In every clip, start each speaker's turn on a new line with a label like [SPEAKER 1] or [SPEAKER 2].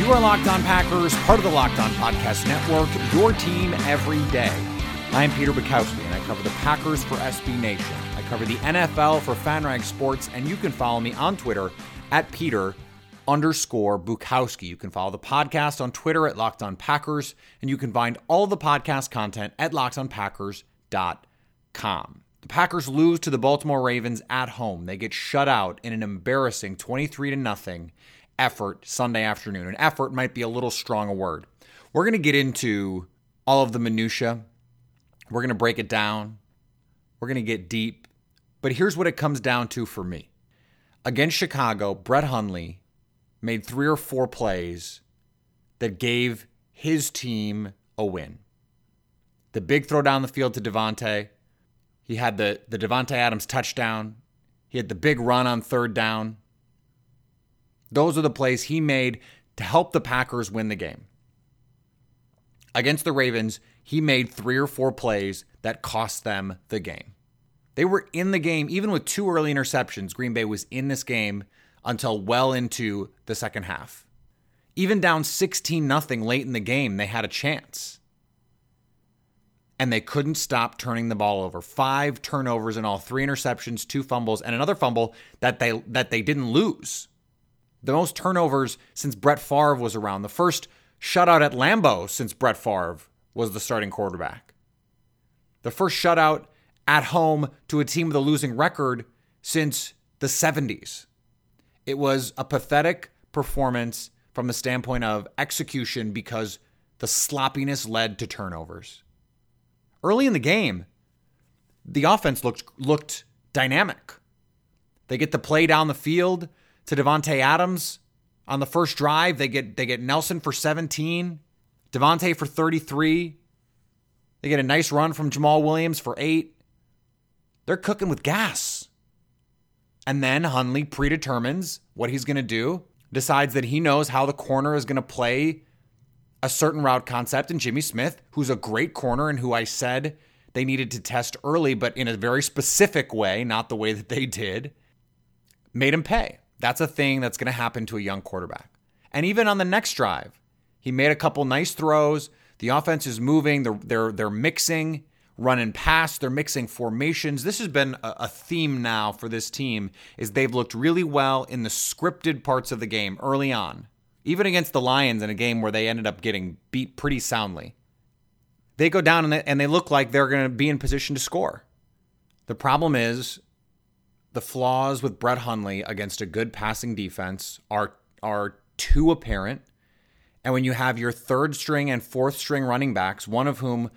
[SPEAKER 1] You are Locked On Packers, part of the Locked On Podcast Network, your team every day. I'm Peter Bukowski, and I cover the Packers for SB Nation. I cover the NFL for FanRag Sports, and you can follow me on Twitter at Peter underscore Bukowski. You can follow the podcast on Twitter at Locked On Packers, and you can find all the podcast content at lockedonpackers.com. The Packers lose to the Baltimore Ravens at home. They get shut out in an embarrassing 23 to nothing effort Sunday afternoon. An effort might be a little strong a word. We're going to get into all of the minutia. We're going to break it down. We're going to get deep. But here's what it comes down to for me. Against Chicago, Brett Hundley made three or four plays that gave his team a win. The big throw down the field to Davante. He had the, the Davante Adams touchdown. He had the big run on third down. Those are the plays he made to help the Packers win the game. Against the Ravens, he made three or four plays that cost them the game. They were in the game, even with two early interceptions. Green Bay was in this game until well into the second half. Even down 16 0 late in the game, they had a chance. And they couldn't stop turning the ball over. Five turnovers in all, three interceptions, two fumbles, and another fumble that they that they didn't lose the most turnovers since Brett Favre was around. The first shutout at Lambeau since Brett Favre was the starting quarterback. The first shutout at home to a team with a losing record since the 70s. It was a pathetic performance from the standpoint of execution because the sloppiness led to turnovers. Early in the game, the offense looked looked dynamic. They get the play down the field to Davante Adams on the first drive. They get they get Nelson for 17, Davante for 33. They get a nice run from Jamaal Williams for 8. They're cooking with gas. And then Hundley predetermines what he's going to do, decides that he knows how the corner is going to play a certain route concept. And Jimmy Smith, who's a great corner and who I said they needed to test early, but in a very specific way, not the way that they did, made him pay. That's a thing that's going to happen to a young quarterback. And even on the next drive, he made a couple nice throws. The offense is moving. They're they're they're mixing, running past. They're mixing formations. This has been a, a theme now for this team. Is they've looked really well in the scripted parts of the game early on, even against the Lions in a game where they ended up getting beat pretty soundly. They go down and they, and they look like they're going to be in position to score. The problem is the flaws with Brett Hundley against a good passing defense are are too apparent. And when you have your third string and fourth string running backs, one of whom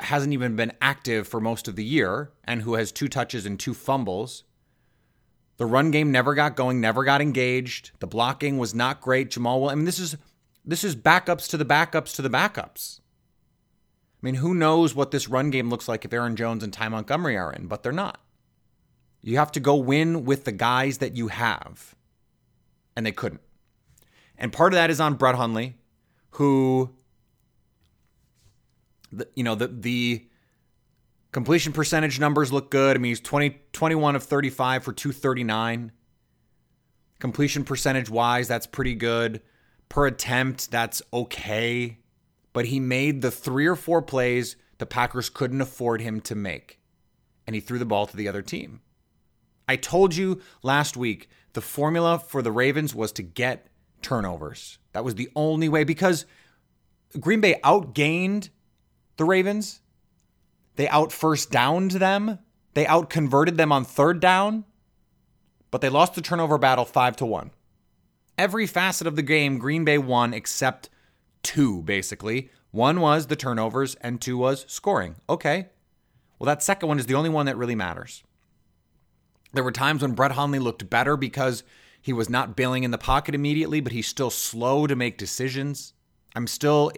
[SPEAKER 1] hasn't even been active for most of the year and who has two touches and two fumbles, the run game never got going, never got engaged. The blocking was not great. Jamaal, I mean, this is this is backups to the backups to the backups. I mean, who knows what this run game looks like if Aaron Jones and Ty Montgomery are in, but they're not. You have to go win with the guys that you have. And they couldn't. And part of that is on Brett Hundley, who, you know, the, the completion percentage numbers look good. I mean, he's 20, 21 of 35 for 239. Completion percentage wise, that's pretty good. Per attempt, that's okay. But he made the three or four plays the Packers couldn't afford him to make. And he threw the ball to the other team. I told you last week the formula for the Ravens was to get turnovers. That was the only way because Green Bay outgained the Ravens. They out first downed them. They out converted them on third down, but they lost the turnover battle 5 to 1. Every facet of the game Green Bay won except two basically. One was the turnovers and two was scoring. Okay. Well, that second one is the only one that really matters. There were times when Brett Hundley looked better because he was not bailing in the pocket immediately, but he's still slow to make decisions. I'm still,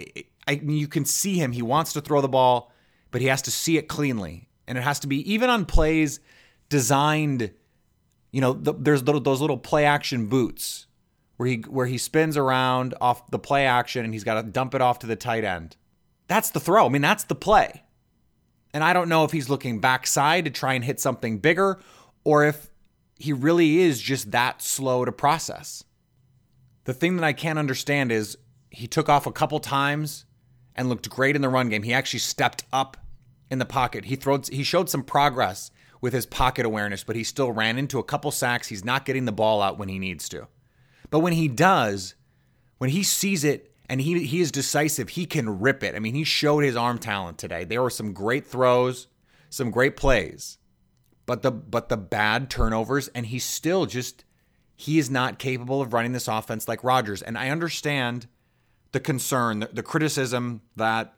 [SPEAKER 1] I mean, you can see him. He wants to throw the ball, but he has to see it cleanly. And it has to be even on plays designed, you know, the, there's those little play action boots where he where he spins around off the play action and he's got to dump it off to the tight end. That's the throw. I mean, that's the play. And I don't know if he's looking backside to try and hit something bigger or if he really is just that slow to process. The thing that I can't understand is he took off a couple times and looked great in the run game. He actually stepped up in the pocket. He throwed he showed some progress with his pocket awareness, but he still ran into a couple sacks. He's not getting the ball out when he needs to. But when he does, when he sees it and he he is decisive, he can rip it. I mean, he showed his arm talent today. There were some great throws, some great plays. But the but the bad turnovers and he's still just he is not capable of running this offense like Rodgers. And I understand the concern, the, the criticism that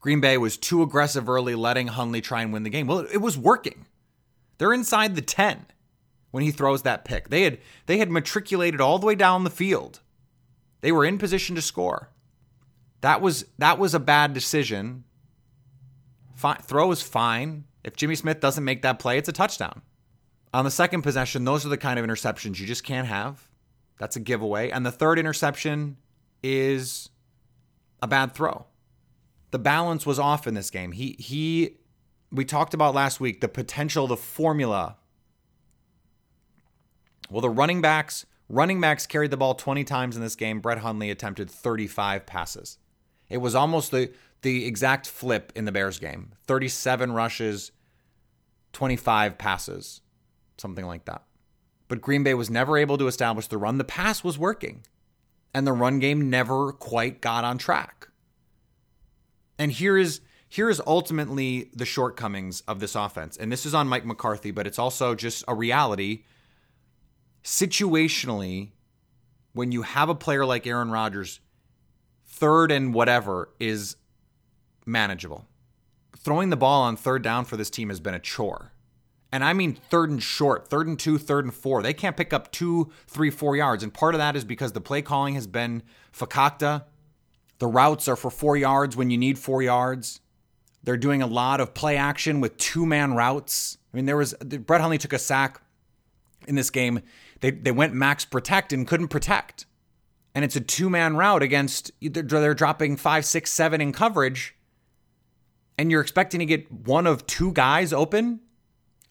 [SPEAKER 1] Green Bay was too aggressive early, letting Hundley try and win the game. Well, it was working. They're inside the 10 when he throws that pick. They had they had matriculated all the way down the field. They were in position to score. That was that was a bad decision. Fine, throw is fine. If Jimmy Smith doesn't make that play, it's a touchdown. On the second possession, those are the kind of interceptions you just can't have. That's a giveaway. And the third interception is a bad throw. The balance was off in this game. He he we talked about last week the potential, the formula. Well, the running backs, running backs carried the ball 20 times in this game. Brett Hundley attempted 35 passes. It was almost the the exact flip in the Bears game. 37 rushes, 25 passes, something like that. But Green Bay was never able to establish the run. The pass was working and the run game never quite got on track. And here is here is ultimately the shortcomings of this offense. And this is on Mike McCarthy, but it's also just a reality. Situationally, when you have a player like Aaron Rodgers, third and whatever is manageable. Throwing the ball on third down for this team has been a chore. And I mean third and short, third and two, third and four. They can't pick up two, three, four yards. And part of that is because the play calling has been fakakta. The routes are for four yards when you need four yards. They're doing a lot of play action with two man routes. I mean, there was Brett Hundley took a sack in this game. They, they went max protect and couldn't protect. And it's a two man route against, they're dropping five, six, seven in coverage. And you're expecting to get one of two guys open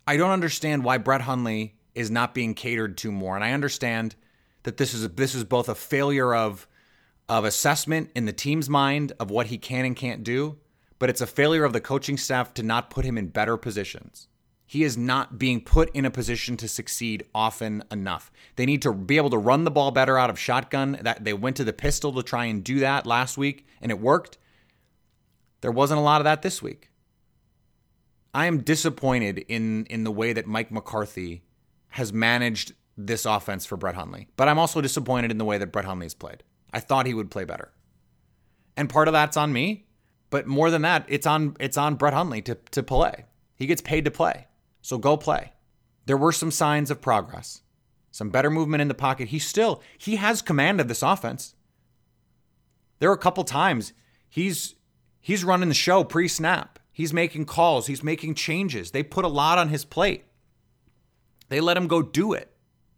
[SPEAKER 1] I don't understand why Brett Hundley is not being catered to more. And I understand that this is this is both a failure of of assessment in the team's mind of what he can and can't do, but it's a failure of the coaching staff to not put him in better positions. He is not being put in a position to succeed often enough. They need to be able to run the ball better out of shotgun. That they went to the pistol to try and do that last week and it worked. There wasn't a lot of that this week. I am disappointed in in the way that Mike McCarthy has managed this offense for Brett Hundley. But I'm also disappointed in the way that Brett Hundley's played. I thought he would play better. And part of that's on me, but more than that, it's on it's on Brett Hundley to to play. He gets paid to play. So go play. There were some signs of progress. Some better movement in the pocket. He still he has command of this offense. There are a couple times he's he's running the show pre-snap. He's making calls, he's making changes. They put a lot on his plate. They let him go do it.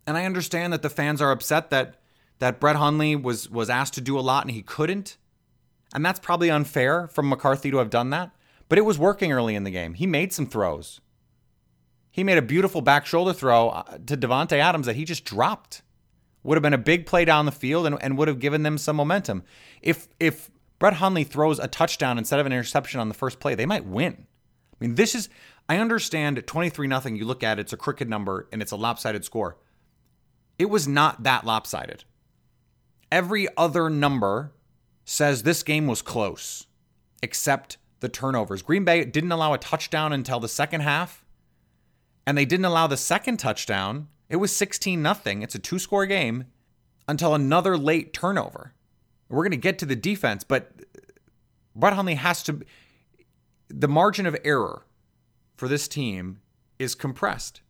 [SPEAKER 1] And I understand that the fans are upset that that Brett Hundley was was asked to do a lot and he couldn't. And that's probably unfair from McCarthy to have done that, but it was working early in the game. He made some throws. He made a beautiful back shoulder throw uh, to Davante Adams that he just dropped. Would have been a big play down the field and, and would have given them some momentum. If if Brett Hundley throws a touchdown instead of an interception on the first play, they might win. I mean, this is I understand 23 nothing. You look at it, it's a crooked number and it's a lopsided score. It was not that lopsided. Every other number says this game was close, except the turnovers. Green Bay didn't allow a touchdown until the second half, and they didn't allow the second touchdown. It was 16 nothing. It's a two-score game until another late turnover. We're going to get to the defense, but Brett Hundley has to. The margin of error for this team is compressed.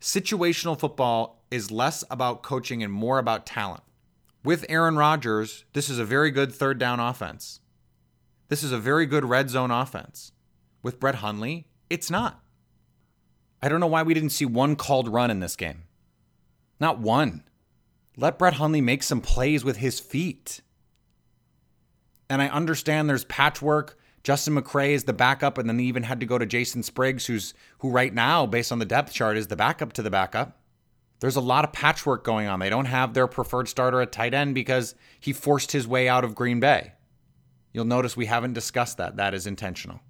[SPEAKER 1] Situational football is less about coaching and more about talent. with Aaron Rodgers, this is a very good third down offense. This is a very good red zone offense. With Brett Hundley, it's not. I don't know why we didn't see one called run in this game. Not one. Let Brett Hundley make some plays with his feet. And I understand there's patchwork. Justin McCray is the backup, and then they even had to go to Jason Spriggs, who's who right now, based on the depth chart, is the backup to the backup. There's a lot of patchwork going on. They don't have their preferred starter at tight end because he forced his way out of Green Bay. You'll notice we haven't discussed that. That is intentional.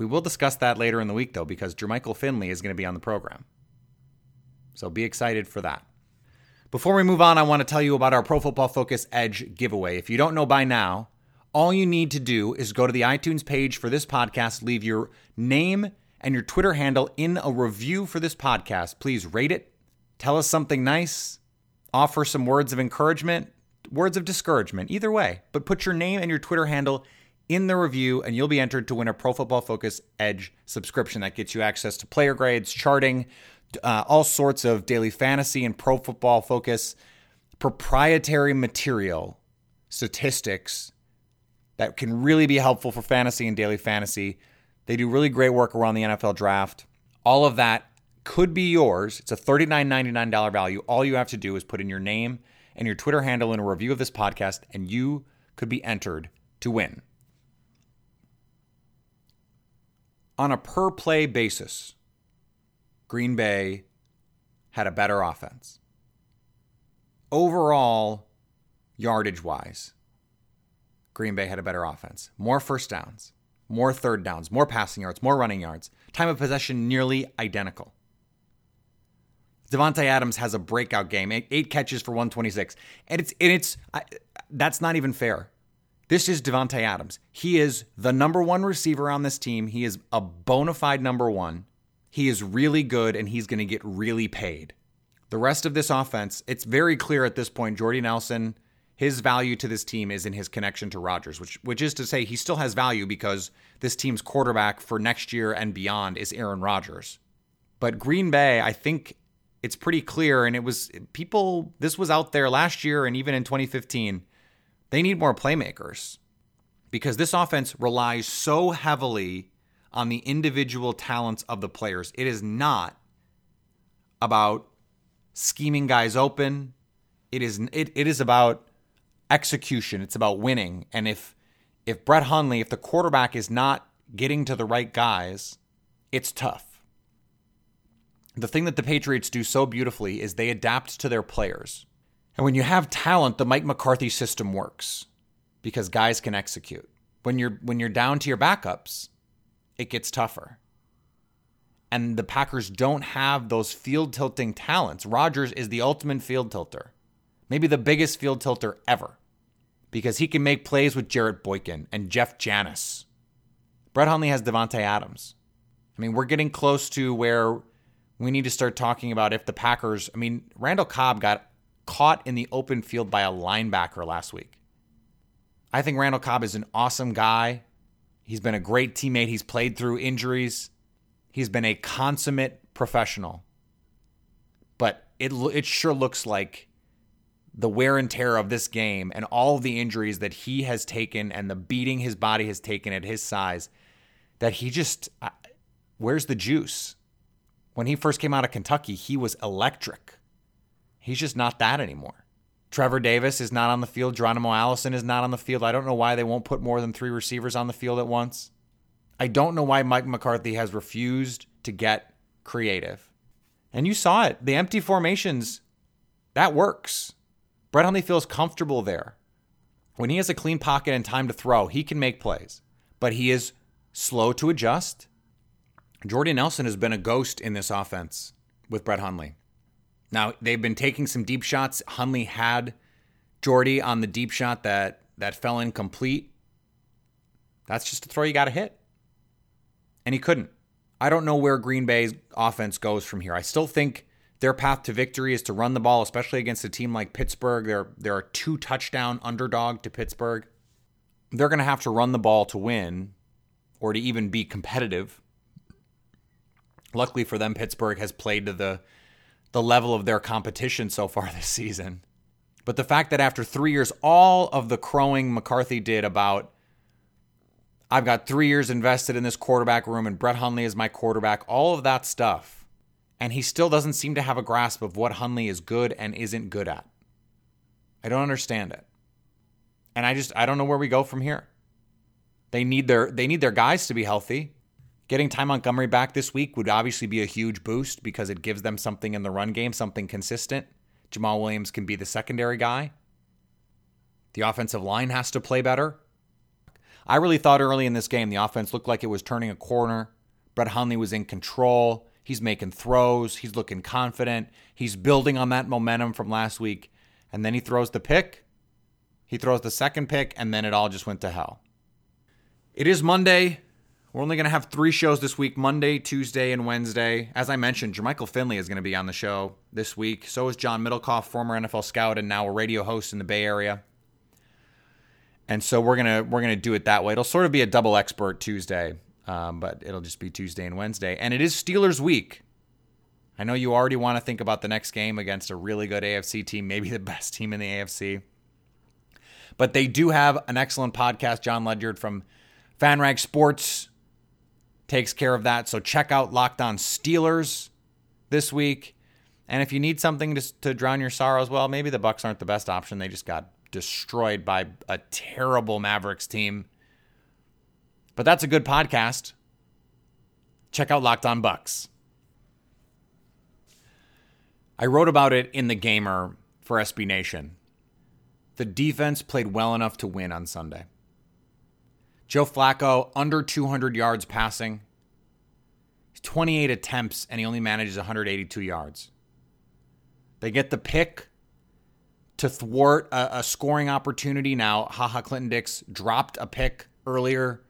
[SPEAKER 1] We will discuss that later in the week, though, because Jermichael Finley is going to be on the program. So be excited for that. Before we move on, I want to tell you about our Pro Football Focus Edge giveaway. If you don't know by now, all you need to do is go to the iTunes page for this podcast, leave your name and your Twitter handle in a review for this podcast. Please rate it, tell us something nice, offer some words of encouragement, words of discouragement, either way. But put your name and your Twitter handle in the review, and you'll be entered to win a Pro Football Focus Edge subscription that gets you access to player grades, charting, uh, all sorts of daily fantasy and Pro Football Focus proprietary material, statistics that can really be helpful for fantasy and daily fantasy. They do really great work around the NFL draft. All of that could be yours. It's a $39.99 value. All you have to do is put in your name and your Twitter handle in a review of this podcast, and you could be entered to win. On a per play basis, Green Bay had a better offense. Overall, yardage wise, Green Bay had a better offense. More first downs, more third downs, more passing yards, more running yards. Time of possession nearly identical. Davante Adams has a breakout game, eight, eight, catches for 126, and it's and it's I, that's not even fair. This is Davante Adams. He is the number one receiver on this team. He is a bona fide number one. He is really good, and he's going to get really paid. The rest of this offense, it's very clear at this point. Jordy Nelson, his value to this team is in his connection to Rodgers, which which is to say he still has value because this team's quarterback for next year and beyond is Aaron Rodgers. But Green Bay, I think it's pretty clear, and it was people. This was out there last year and even in 2015. They need more playmakers because this offense relies so heavily on the individual talents of the players. It is not about scheming guys open. It is it, it is about execution. It's about winning. And if if Brett Hundley, if the quarterback is not getting to the right guys, it's tough. The thing that the Patriots do so beautifully is they adapt to their players. And when you have talent, the Mike McCarthy system works because guys can execute. When you're when you're down to your backups, it gets tougher. And the Packers don't have those field tilting talents. Rodgers is the ultimate field tilter. Maybe the biggest field tilter ever. Because he can make plays with Jarrett Boykin and Jeff Janis. Brett Hundley has Davante Adams. I mean, we're getting close to where we need to start talking about if the Packers. I mean, Randall Cobb got caught in the open field by a linebacker last week. I think Randall Cobb is an awesome guy. He's been a great teammate. He's played through injuries. He's been a consummate professional. But it it sure looks like the wear and tear of this game and all of the injuries that he has taken and the beating his body has taken at his size that he just where's the juice? When he first came out of Kentucky, he was electric. He's just not that anymore. Trevor Davis is not on the field. Geronimo Allison is not on the field. I don't know why they won't put more than three receivers on the field at once. I don't know why Mike McCarthy has refused to get creative. And you saw it. The empty formations, that works. Brett Hundley feels comfortable there. When he has a clean pocket and time to throw, he can make plays, but he is slow to adjust. Jordy Nelson has been a ghost in this offense with Brett Hundley. Now they've been taking some deep shots. Hundley had Jordy on the deep shot that that fell incomplete. That's just a throw you got to hit, and he couldn't. I don't know where Green Bay's offense goes from here. I still think their path to victory is to run the ball, especially against a team like Pittsburgh. They're they're a two touchdown underdog to Pittsburgh. They're going to have to run the ball to win, or to even be competitive. Luckily for them, Pittsburgh has played to the the level of their competition so far this season. But the fact that after three years, all of the crowing McCarthy did about, I've got three years invested in this quarterback room and Brett Hundley is my quarterback, all of that stuff. And he still doesn't seem to have a grasp of what Hundley is good and isn't good at. I don't understand it. And I just I don't know where we go from here. They need their they need their guys to be healthy. Getting Ty Montgomery back this week would obviously be a huge boost because it gives them something in the run game, something consistent. Jamaal Williams can be the secondary guy. The offensive line has to play better. I really thought early in this game the offense looked like it was turning a corner. Brett Hundley was in control. He's making throws. He's looking confident. He's building on that momentum from last week. And then he throws the pick. He throws the second pick, and then it all just went to hell. It is Monday. We're only going to have three shows this week Monday, Tuesday, and Wednesday. As I mentioned, Jermichael Finley is going to be on the show this week. So is John Middlecoff, former NFL scout and now a radio host in the Bay Area. And so we're gonna we're gonna do it that way. It'll sort of be a double expert Tuesday, um, but it'll just be Tuesday and Wednesday. And it is Steelers week. I know you already want to think about the next game against a really good AFC team, maybe the best team in the AFC. But they do have an excellent podcast. Jon Ledyard from FanRag Sports takes care of that. So check out Locked On Steelers this week. And if you need something to, to drown your sorrows, well, maybe the Bucks aren't the best option. They just got destroyed by a terrible Mavericks team. But that's a good podcast. Check out Locked On Bucks. I wrote about it in the Gamer for SB Nation. The defense played well enough to win on Sunday. Joe Flacco, under 200 yards passing. 28 attempts, and he only manages 182 yards. They get the pick to thwart a, a scoring opportunity. Now, Ha Ha Clinton-Dix dropped a pick earlier,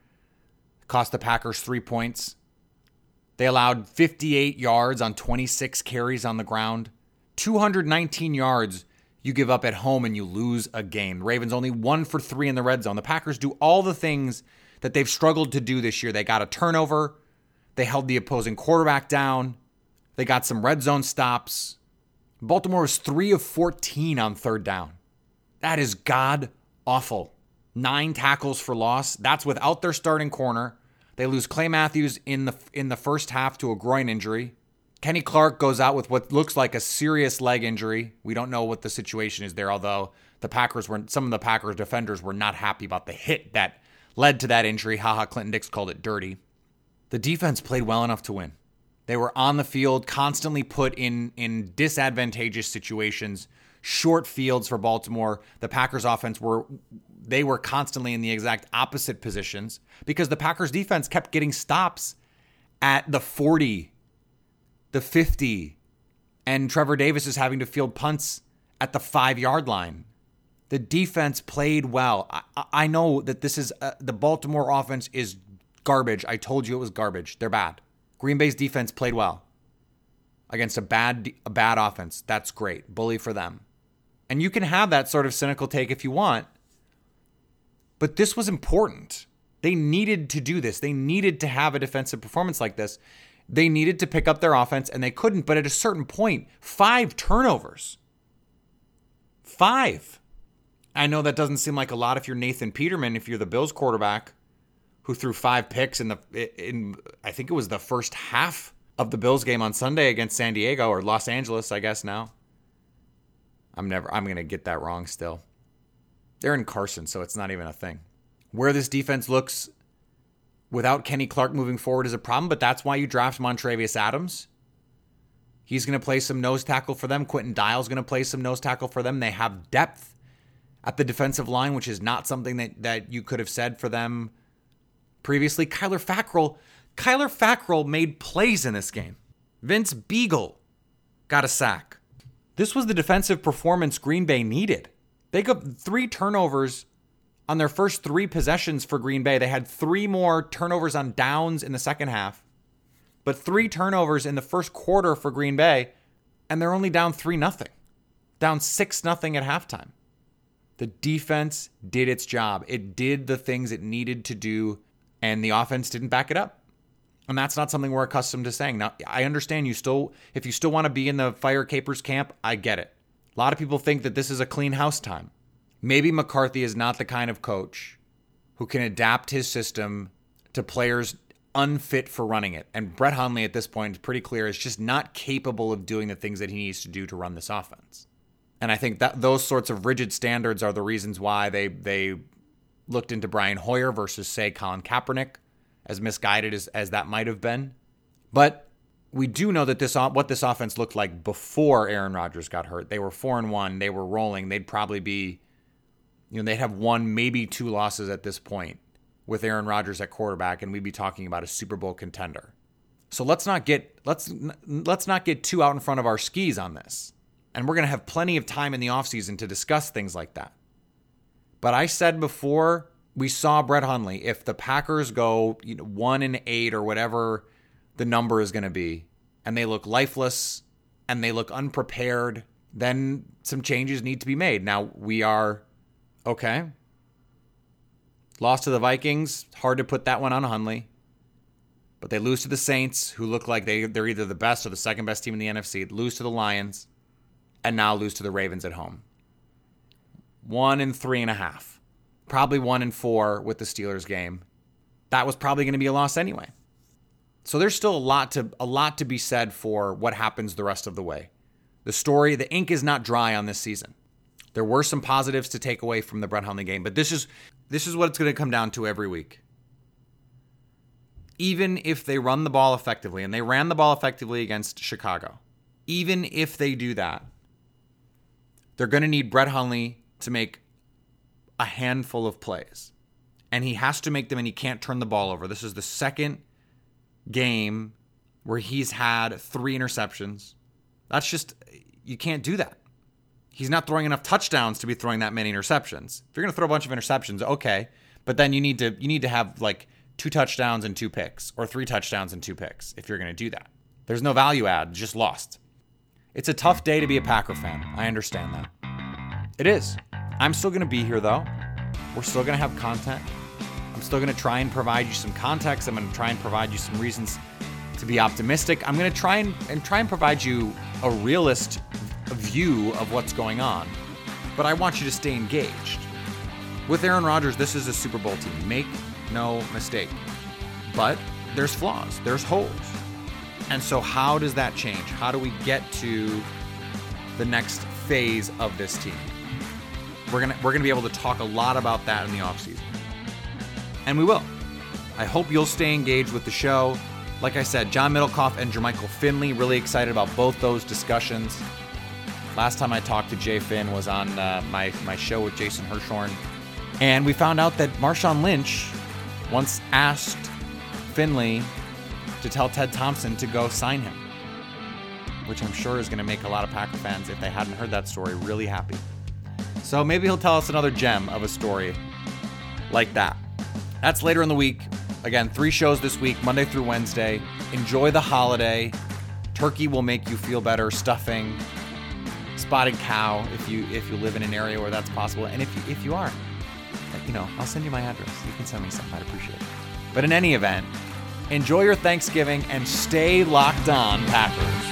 [SPEAKER 1] cost the Packers three points. They allowed 58 yards on 26 carries on the ground, 219 yards you give up at home and you lose a game. Ravens only one for three in the red zone. The Packers do all the things that they've struggled to do this year. They got a turnover, they held the opposing quarterback down, they got some red zone stops. Baltimore was three of 14 on third down. That is god awful. Nine tackles for loss. That's without their starting corner. They lose Clay Matthews in the in the first half to a groin injury. Kenny Clark goes out with what looks like a serious leg injury. We don't know what the situation is there, although the Packers were some of the Packers defenders were not happy about the hit that led to that injury. Ha Ha, Clinton Dix called it dirty. The defense played well enough to win. They were on the field, constantly put in in disadvantageous situations, short fields for Baltimore. The Packers offense were they were constantly in the exact opposite positions because the Packers defense kept getting stops at the 40 the 50, and Trevor Davis is having to field punts at the five yard line. The defense played well. I, I know that this is uh, the Baltimore offense is garbage. I told you it was garbage. They're bad. Green Bay's defense played well against a bad a bad offense. That's great. Bully for them. And you can have that sort of cynical take if you want. But this was important. They needed to do this. They needed to have a defensive performance like this. They needed to pick up their offense and they couldn't. But at a certain point, five turnovers. Five. I know that doesn't seem like a lot if you're Nathan Peterman, if you're the Bills quarterback who threw five picks in the in I think it was the first half of the Bills game on Sunday against San Diego or Los Angeles, I guess now. I'm never I'm going to get that wrong still. They're in Carson, so it's not even a thing. Where this defense looks without Kenny Clark moving forward is a problem, but that's why you draft Montravius Adams. He's going to play some nose tackle for them. Quinton Dial's going to play some nose tackle for them. They have depth at the defensive line, which is not something that, that you could have said for them previously. Kyler Fackrell, Kyler Fackrell made plays in this game. Vince Biegel got a sack. This was the defensive performance Green Bay needed. They got three turnovers on their first three possessions for Green Bay. They had three more turnovers on downs in the second half, but three turnovers in the first quarter for Green Bay, and they're only down 3 nothing, down 6 nothing at halftime. The defense did its job. It did the things it needed to do, and the offense didn't back it up. And that's not something we're accustomed to saying. Now, I understand you still, if you still want to be in the fire Capers camp, I get it. A lot of people think that this is a clean house time. Maybe McCarthy is not the kind of coach who can adapt his system to players unfit for running it. And Brett Hundley at this point is pretty clear is just not capable of doing the things that he needs to do to run this offense. And I think that those sorts of rigid standards are the reasons why they they looked into Brian Hoyer versus say Colin Kaepernick, as misguided as, as that might have been. But we do know that this what this offense looked like before Aaron Rodgers got hurt. They were four and one. They were rolling. They'd probably be, you know, they'd have one, maybe two losses at this point with Aaron Rodgers at quarterback, and we'd be talking about a Super Bowl contender. So let's not get let's let's not get too out in front of our skis on this. And we're going to have plenty of time in the offseason to discuss things like that. But I said before we saw Brett Hundley, if the Packers go you know, one and eight or whatever the number is going to be, and they look lifeless and they look unprepared, then some changes need to be made. Now we are okay. Lost to the Vikings, hard to put that one on Hundley. But they lose to the Saints, who look like they, they're either the best or the second best team in the NFC. Lose to the Lions, and now lose to the Ravens at home. One and three and a half. Probably one and four with the Steelers game. That was probably going to be a loss anyway. So there's still a lot to a lot to be said for what happens the rest of the way. The story, the ink is not dry on this season. There were some positives to take away from the Brett Hundley game, but this is this is what it's going to come down to every week. Even if they run the ball effectively, and they ran the ball effectively against Chicago, even if they do that, they're going to need Brett Hundley to make a handful of plays. And he has to make them, and he can't turn the ball over. This is the second game where he's had three interceptions. That's just, you can't do that. He's not throwing enough touchdowns to be throwing that many interceptions. If you're going to throw a bunch of interceptions, okay, but then you need to you need to have like two touchdowns and two picks or three touchdowns and two picks if you're going to do that. There's no value add, just lost. It's a tough day to be a Packer fan. I understand that. It is. I'm still going to be here though. We're still going to have content. I'm still going to try and provide you some context. I'm going to try and provide you some reasons to be optimistic. I'm going to try and, and try and provide you a realist view of what's going on. But I want you to stay engaged. With Aaron Rodgers, this is a Super Bowl team. Make no mistake. But there's flaws, there's holes. And so, how does that change? How do we get to the next phase of this team? We're gonna we're gonna be able to talk a lot about that in the offseason. And we will. I hope you'll stay engaged with the show. Like I said, John Middlecoff and Jermichael Finley, really excited about both those discussions. Last time I talked to Jay Finn was on uh, my, my show with Jason Hirschhorn. And we found out that Marshawn Lynch once asked Finley to tell Ted Thompson to go sign him, which I'm sure is going to make a lot of Packer fans, if they hadn't heard that story, really happy. So maybe he'll tell us another gem of a story like that. That's later in the week. Again, three shows this week, Monday through Wednesday. Enjoy the holiday. Turkey will make you feel better, stuffing, spotted cow if you if you live in an area where that's possible. And if you, if you are, you know, I'll send you my address. You can send me something. I'd appreciate it. But in any event, enjoy your Thanksgiving and stay locked on, Packers.